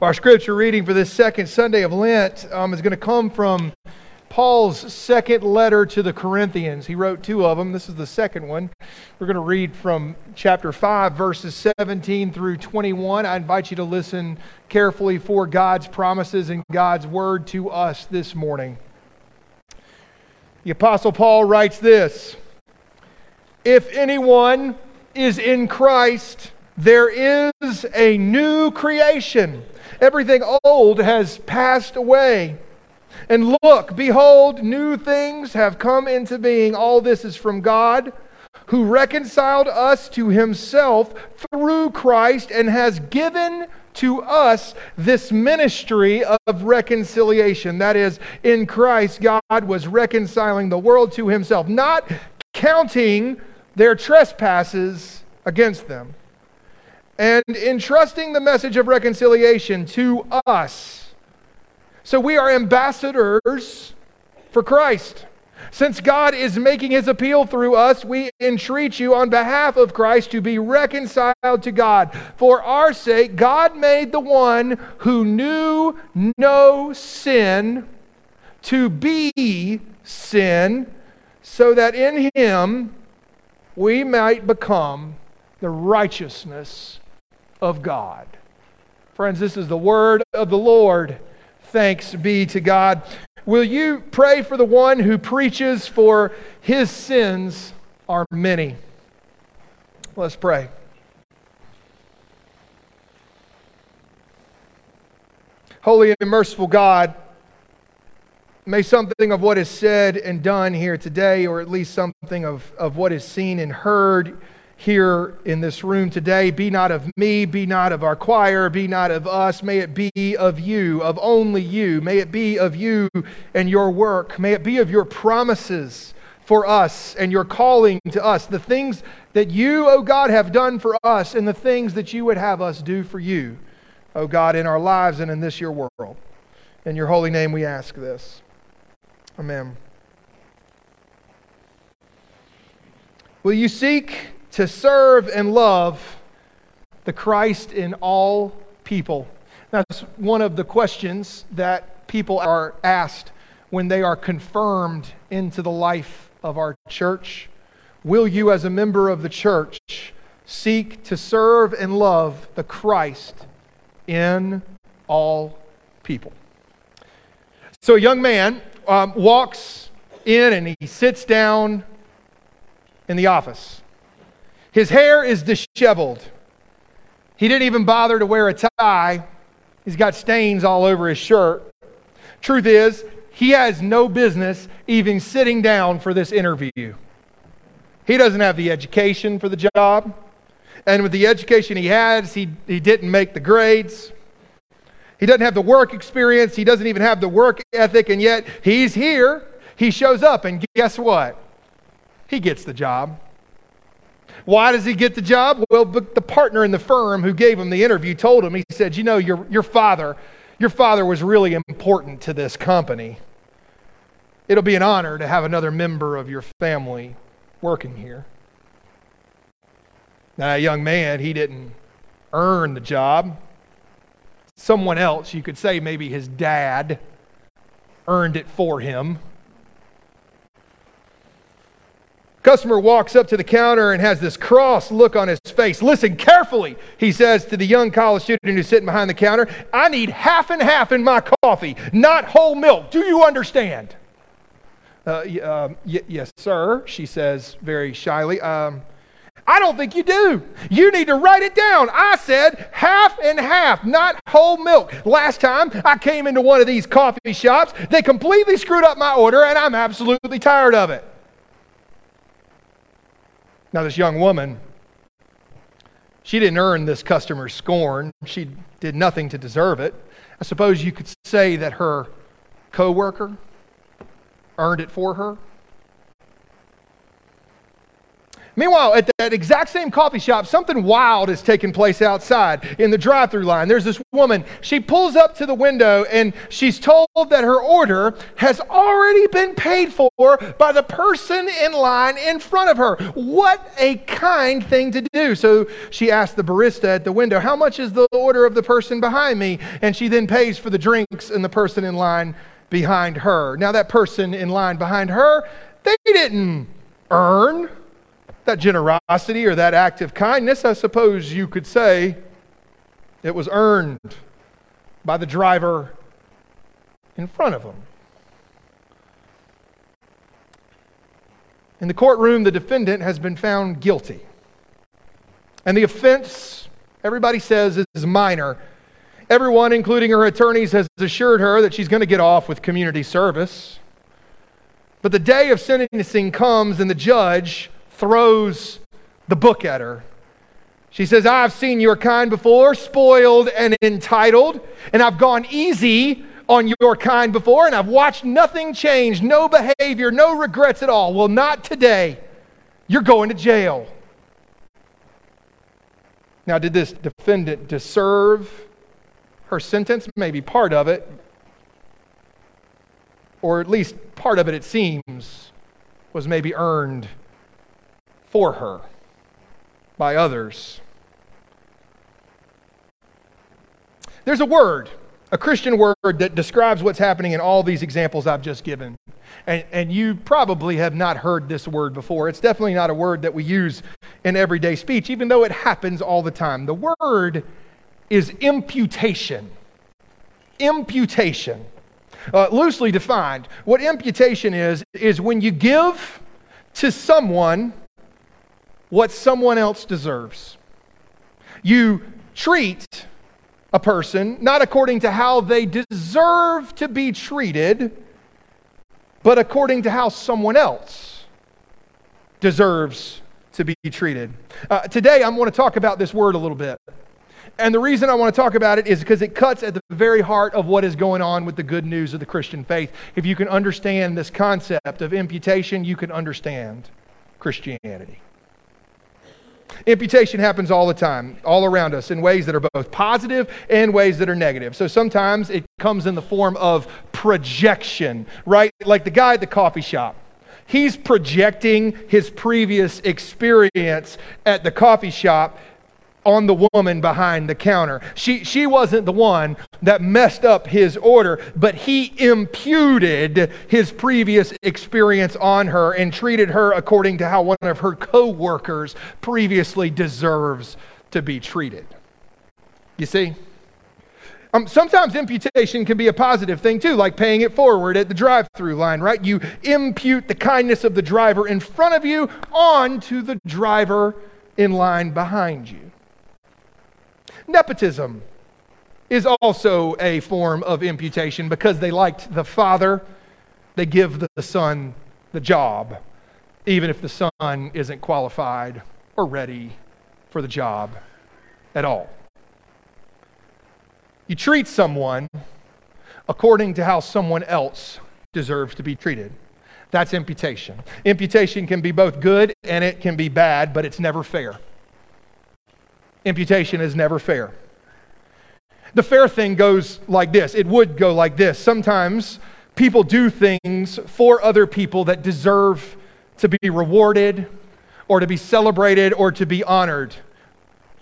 Our scripture reading for this second Sunday of Lent um, is going to come from Paul's second letter to the Corinthians. He wrote two of them. This is the second one. We're going to read from chapter 5, verses 17 through 21. I invite you to listen carefully for God's promises and God's word to us this morning. The Apostle Paul writes this If anyone is in Christ, there is a new creation. Everything old has passed away. And look, behold, new things have come into being. All this is from God, who reconciled us to himself through Christ and has given to us this ministry of reconciliation. That is, in Christ, God was reconciling the world to himself, not counting their trespasses against them and entrusting the message of reconciliation to us. So we are ambassadors for Christ. Since God is making his appeal through us, we entreat you on behalf of Christ to be reconciled to God. For our sake, God made the one who knew no sin to be sin, so that in him we might become the righteousness of God. Friends, this is the word of the Lord. Thanks be to God. Will you pray for the one who preaches for his sins are many? Let's pray. Holy and merciful God, may something of what is said and done here today, or at least something of, of what is seen and heard, here in this room today be not of me, be not of our choir, be not of us. May it be of you, of only you. May it be of you and your work. May it be of your promises for us and your calling to us. The things that you, O oh God, have done for us and the things that you would have us do for you, O oh God, in our lives and in this your world. In your holy name we ask this. Amen. Will you seek to serve and love the Christ in all people? That's one of the questions that people are asked when they are confirmed into the life of our church. Will you, as a member of the church, seek to serve and love the Christ in all people? So, a young man um, walks in and he sits down in the office. His hair is disheveled. He didn't even bother to wear a tie. He's got stains all over his shirt. Truth is, he has no business even sitting down for this interview. He doesn't have the education for the job. And with the education he has, he, he didn't make the grades. He doesn't have the work experience. He doesn't even have the work ethic. And yet, he's here. He shows up. And guess what? He gets the job. Why does he get the job? Well, the partner in the firm who gave him the interview told him, he said, You know, your, your father, your father was really important to this company. It'll be an honor to have another member of your family working here. Now, that young man, he didn't earn the job. Someone else, you could say maybe his dad, earned it for him. Customer walks up to the counter and has this cross look on his face. Listen carefully, he says to the young college student who's sitting behind the counter. I need half and half in my coffee, not whole milk. Do you understand? Uh, uh, y- yes, sir, she says very shyly. Um, I don't think you do. You need to write it down. I said half and half, not whole milk. Last time I came into one of these coffee shops, they completely screwed up my order, and I'm absolutely tired of it. Now, this young woman, she didn't earn this customer's scorn. She did nothing to deserve it. I suppose you could say that her coworker earned it for her. Meanwhile, at that exact same coffee shop, something wild is taking place outside in the drive through line. There's this woman. She pulls up to the window and she's told that her order has already been paid for by the person in line in front of her. What a kind thing to do. So she asks the barista at the window, How much is the order of the person behind me? And she then pays for the drinks and the person in line behind her. Now, that person in line behind her, they didn't earn that generosity or that act of kindness, I suppose you could say it was earned by the driver in front of him. In the courtroom, the defendant has been found guilty. And the offense, everybody says, is minor. Everyone, including her attorneys, has assured her that she's going to get off with community service. But the day of sentencing comes, and the judge throws the book at her. She says, I've seen your kind before, spoiled and entitled, and I've gone easy on your kind before, and I've watched nothing change, no behavior, no regrets at all. Well, not today. You're going to jail. Now, did this defendant deserve her sentence? Maybe part of it, or at least part of it, it seems, was maybe earned for her by others. There's a word, a Christian word that describes what's happening in all these examples I've just given. And, and you probably have not heard this word before. It's definitely not a word that we use in everyday speech, even though it happens all the time. The word is imputation. Imputation. Uh, loosely defined, what imputation is, is when you give to someone what someone else deserves. You treat a person not according to how they deserve to be treated, but according to how someone else deserves to be treated. Uh, today, I'm going to talk about this word a little bit. And the reason I want to talk about it is because it cuts at the very heart of what is going on with the good news of the Christian faith. If you can understand this concept of imputation, you can understand Christianity. Imputation happens all the time, all around us, in ways that are both positive and ways that are negative. So sometimes it comes in the form of projection, right? Like the guy at the coffee shop. He's projecting his previous experience at the coffee shop on the woman behind the counter. She, she wasn't the one that messed up his order, but he imputed his previous experience on her and treated her according to how one of her co-workers previously deserves to be treated. You see? Um, sometimes imputation can be a positive thing too, like paying it forward at the drive through line, right? You impute the kindness of the driver in front of you onto the driver in line behind you. Nepotism is also a form of imputation because they liked the father, they give the son the job, even if the son isn't qualified or ready for the job at all. You treat someone according to how someone else deserves to be treated. That's imputation. Imputation can be both good and it can be bad, but it's never fair. Imputation is never fair. The fair thing goes like this it would go like this. Sometimes people do things for other people that deserve to be rewarded or to be celebrated or to be honored.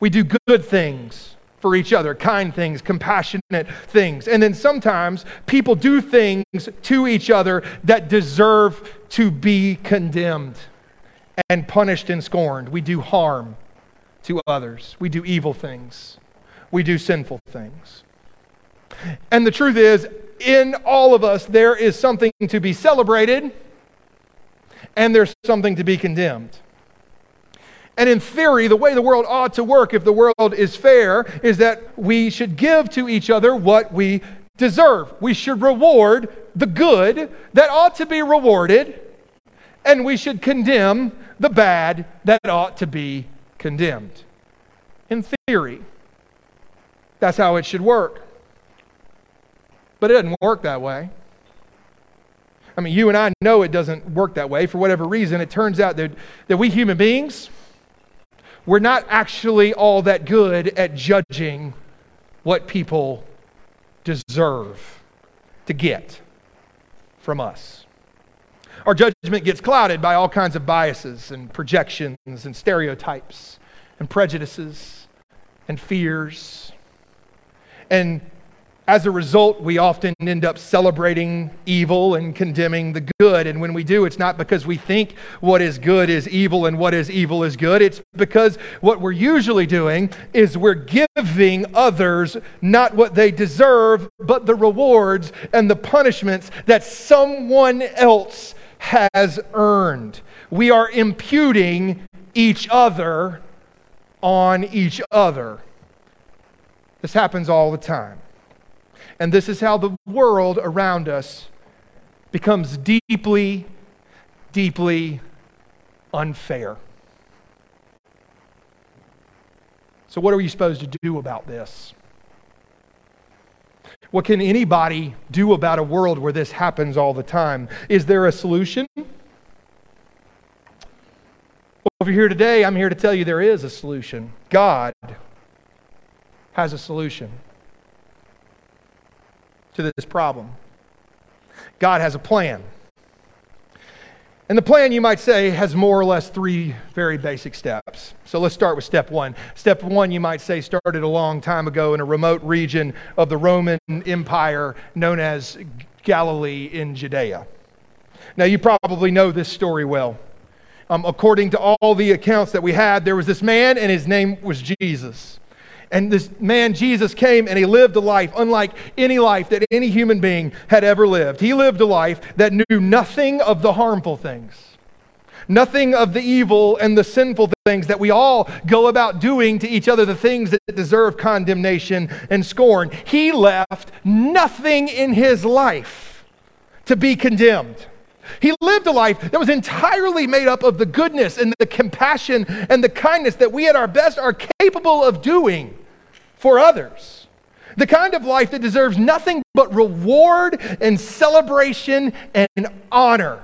We do good things for each other, kind things, compassionate things. And then sometimes people do things to each other that deserve to be condemned and punished and scorned. We do harm to others, we do evil things, we do sinful things. And the truth is, in all of us, there is something to be celebrated and there's something to be condemned. And in theory, the way the world ought to work, if the world is fair, is that we should give to each other what we deserve. We should reward the good that ought to be rewarded, and we should condemn the bad that ought to be condemned. In theory, that's how it should work. But it doesn't work that way. I mean, you and I know it doesn't work that way for whatever reason. It turns out that, that we human beings, we're not actually all that good at judging what people deserve to get from us. Our judgment gets clouded by all kinds of biases and projections and stereotypes and prejudices and fears. And as a result, we often end up celebrating evil and condemning the good. And when we do, it's not because we think what is good is evil and what is evil is good. It's because what we're usually doing is we're giving others not what they deserve, but the rewards and the punishments that someone else has earned. We are imputing each other on each other. This happens all the time. And this is how the world around us becomes deeply, deeply unfair. So, what are we supposed to do about this? What can anybody do about a world where this happens all the time? Is there a solution? Well, if you're here today, I'm here to tell you there is a solution. God has a solution to this problem. God has a plan. And the plan, you might say, has more or less three very basic steps. So let's start with step one. Step one, you might say, started a long time ago in a remote region of the Roman Empire known as Galilee in Judea. Now, you probably know this story well. Um, according to all the accounts that we had, there was this man, and his name was Jesus. And this man, Jesus, came and he lived a life unlike any life that any human being had ever lived. He lived a life that knew nothing of the harmful things, nothing of the evil and the sinful things that we all go about doing to each other, the things that deserve condemnation and scorn. He left nothing in his life to be condemned. He lived a life that was entirely made up of the goodness and the compassion and the kindness that we at our best are capable of doing for others. The kind of life that deserves nothing but reward and celebration and honor.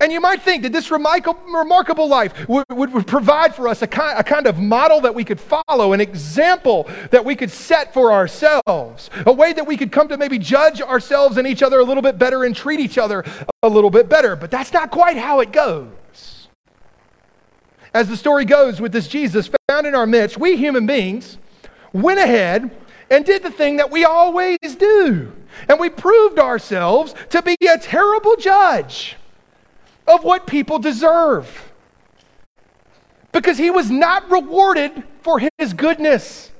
And you might think that this remarkable life would, would, provide for us a kind, a kind of model that we could follow, an example that we could set for ourselves, a way that we could come to maybe judge ourselves and each other a little bit better and treat each other a little bit better. But that's not quite how it goes. As the story goes with this Jesus found in our midst, we human beings went ahead and did the thing that we always do. And we proved ourselves to be a terrible judge of what people deserve. Because he was not rewarded for his goodness.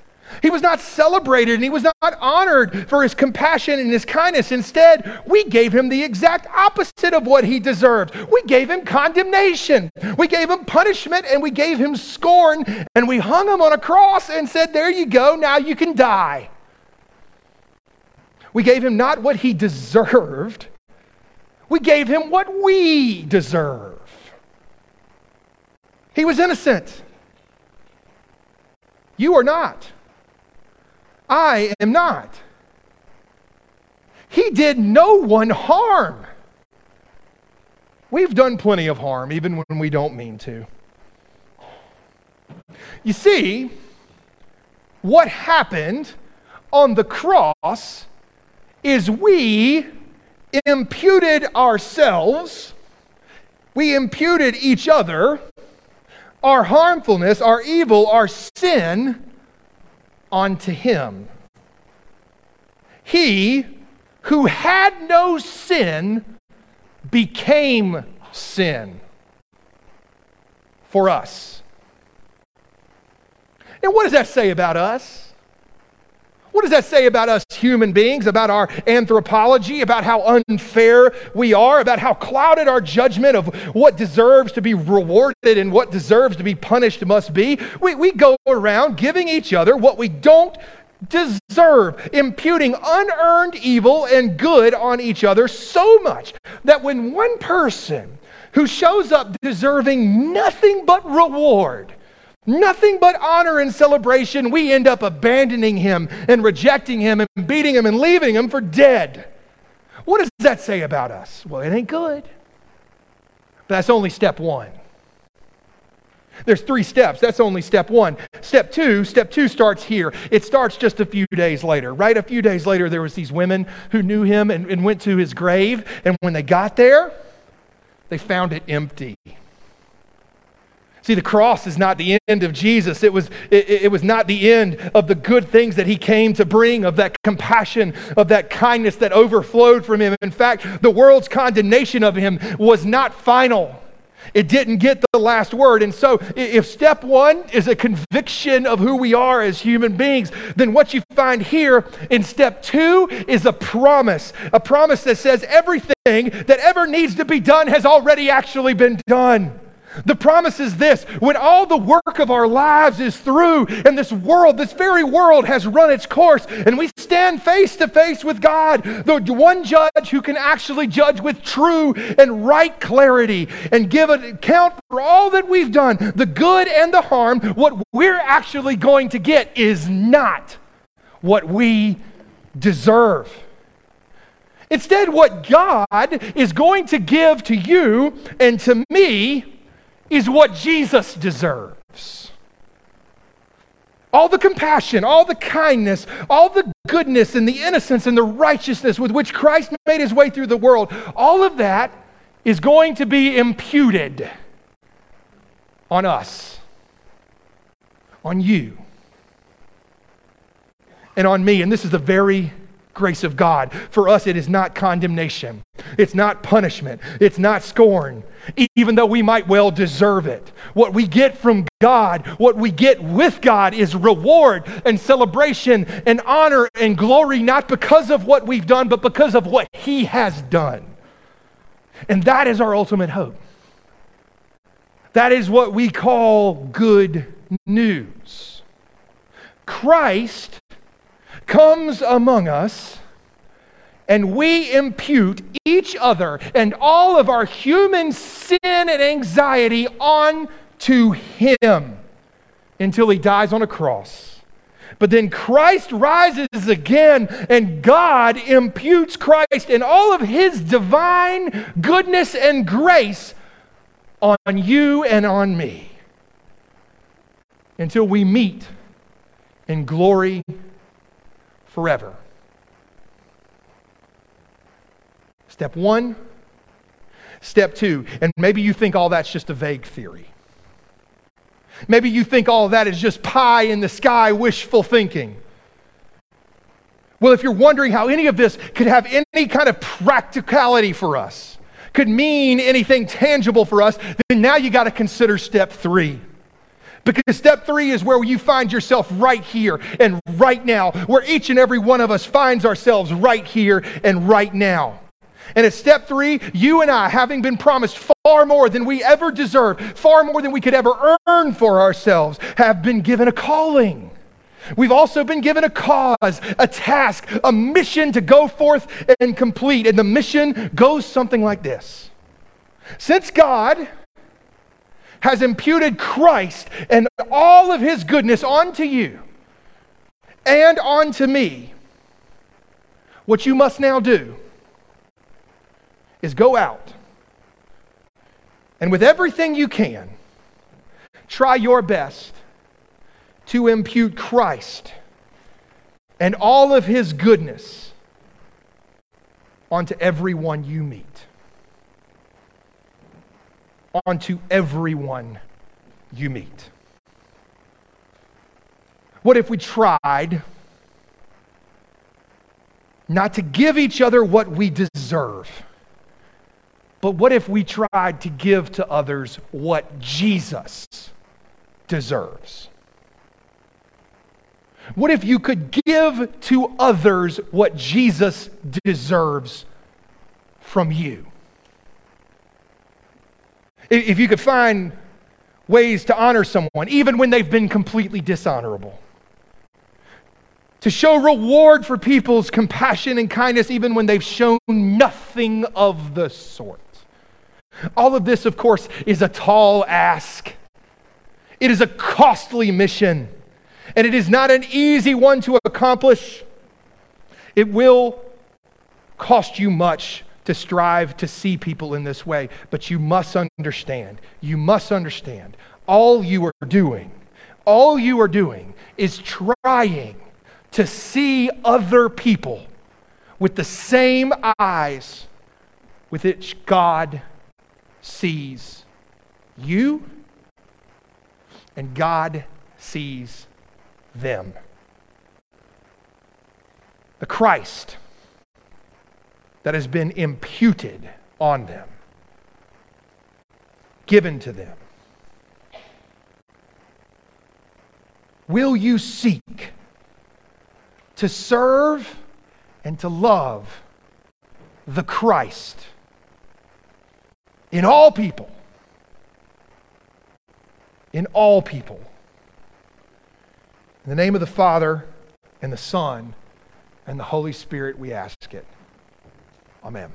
He was not celebrated and he was not honored for his compassion and his kindness. Instead, we gave him the exact opposite of what he deserved. We gave him condemnation, we gave him punishment, and we gave him scorn, and we hung him on a cross and said, There you go, now you can die. We gave him not what he deserved, we gave him what we deserve. He was innocent. You are not. I am not. He did no one harm. We've done plenty of harm, even when we don't mean to. You see, what happened on the cross is we imputed ourselves, we imputed each other, our harmfulness, our evil, our sin onto him. He who had no sin became sin for us. And what does that say about us? What does that say about us human beings, about our anthropology, about how unfair we are, about how clouded our judgment of what deserves to be rewarded and what deserves to be punished must be? We, we go around giving each other what we don't deserve, imputing unearned evil and good on each other so much that when one person who shows up deserving nothing but reward Nothing but honor and celebration. We end up abandoning him and rejecting him and beating him and leaving him for dead. What does that say about us? Well, it ain't good. But that's only step one. There's three steps. That's only step one. Step two, step two starts here. It starts just a few days later, right? A few days later, there was these women who knew him and, and went to his grave. And when they got there, they found it empty. See, the cross is not the end of Jesus. It was, it, it, was not the end of the good things that he came to bring, of that compassion, of that kindness that overflowed from him. In fact, the world's condemnation of him was not final. It didn't get the last word. And so, if step one is a conviction of who we are as human beings, then what you find here in step two is a promise. A promise that says everything that ever needs to be done has already actually been done. The promise is this when all the work of our lives is through, and this world, this very world, has run its course, and we stand face to face with God, the one judge who can actually judge with true and right clarity and give an account for all that we've done, the good and the harm, what we're actually going to get is not what we deserve. Instead, what God is going to give to you and to me is what Jesus deserves. All the compassion, all the kindness, all the goodness and the innocence and the righteousness with which Christ made his way through the world, all of that is going to be imputed on us, on you, and on me. And this is the very grace of God. For us, it is not condemnation, it's not punishment, it's not scorn, even though we might well deserve it. What we get from God, what we get with God, is reward and celebration and honor and glory, not because of what we've done, but because of what He has done. And that is our ultimate hope. That is what we call good news. Christ comes among us and we impute each other and all of our human sin and anxiety on to him until he dies on a cross. But then Christ rises again, and God imputes Christ and all of his divine goodness and grace on you and on me until we meet in glory forever. Step one. Step two, and maybe you think all that's just a vague theory. Maybe you think all that is just pie in the sky wishful thinking. Well, if you're wondering how any of this could have any kind of practicality for us, could mean anything tangible for us, then now you got to consider step three. Because step three is where you find yourself right here and right now, where each and every one of us finds ourselves right here and right now. And at step three, you and I, having been promised far more than we ever deserve, far more than we could ever earn for ourselves, have been given a calling. We've also been given a cause, a task, a mission to go forth and complete. And the mission goes something like this Since God has imputed Christ and all of his goodness onto you and onto me, what you must now do is go out and with everything you can, try your best to impute Christ and all of his goodness onto everyone you meet onto everyone you meet? What if we tried not to give each other what we deserve? But what if we tried to give to others what Jesus deserves? What if you could give to others what Jesus deserves from you? If you could find ways to honor someone, even when they've been completely dishonorable. To show reward for people's compassion and kindness, even when they've shown nothing of the sort. All of this, of course, is a tall ask. It is a costly mission, and it is not an easy one to accomplish. It will cost you much to strive to see people in this way, but you must understand, you must understand, all you are doing, all you are doing is trying to see other people with the same eyes with which God sees you and God sees them. The Christ that has been imputed on them, given to them. Will you seek to serve and to love the Christ in all people? In all people. In the name of the Father and the Son and the Holy Spirit, we ask it. Amen.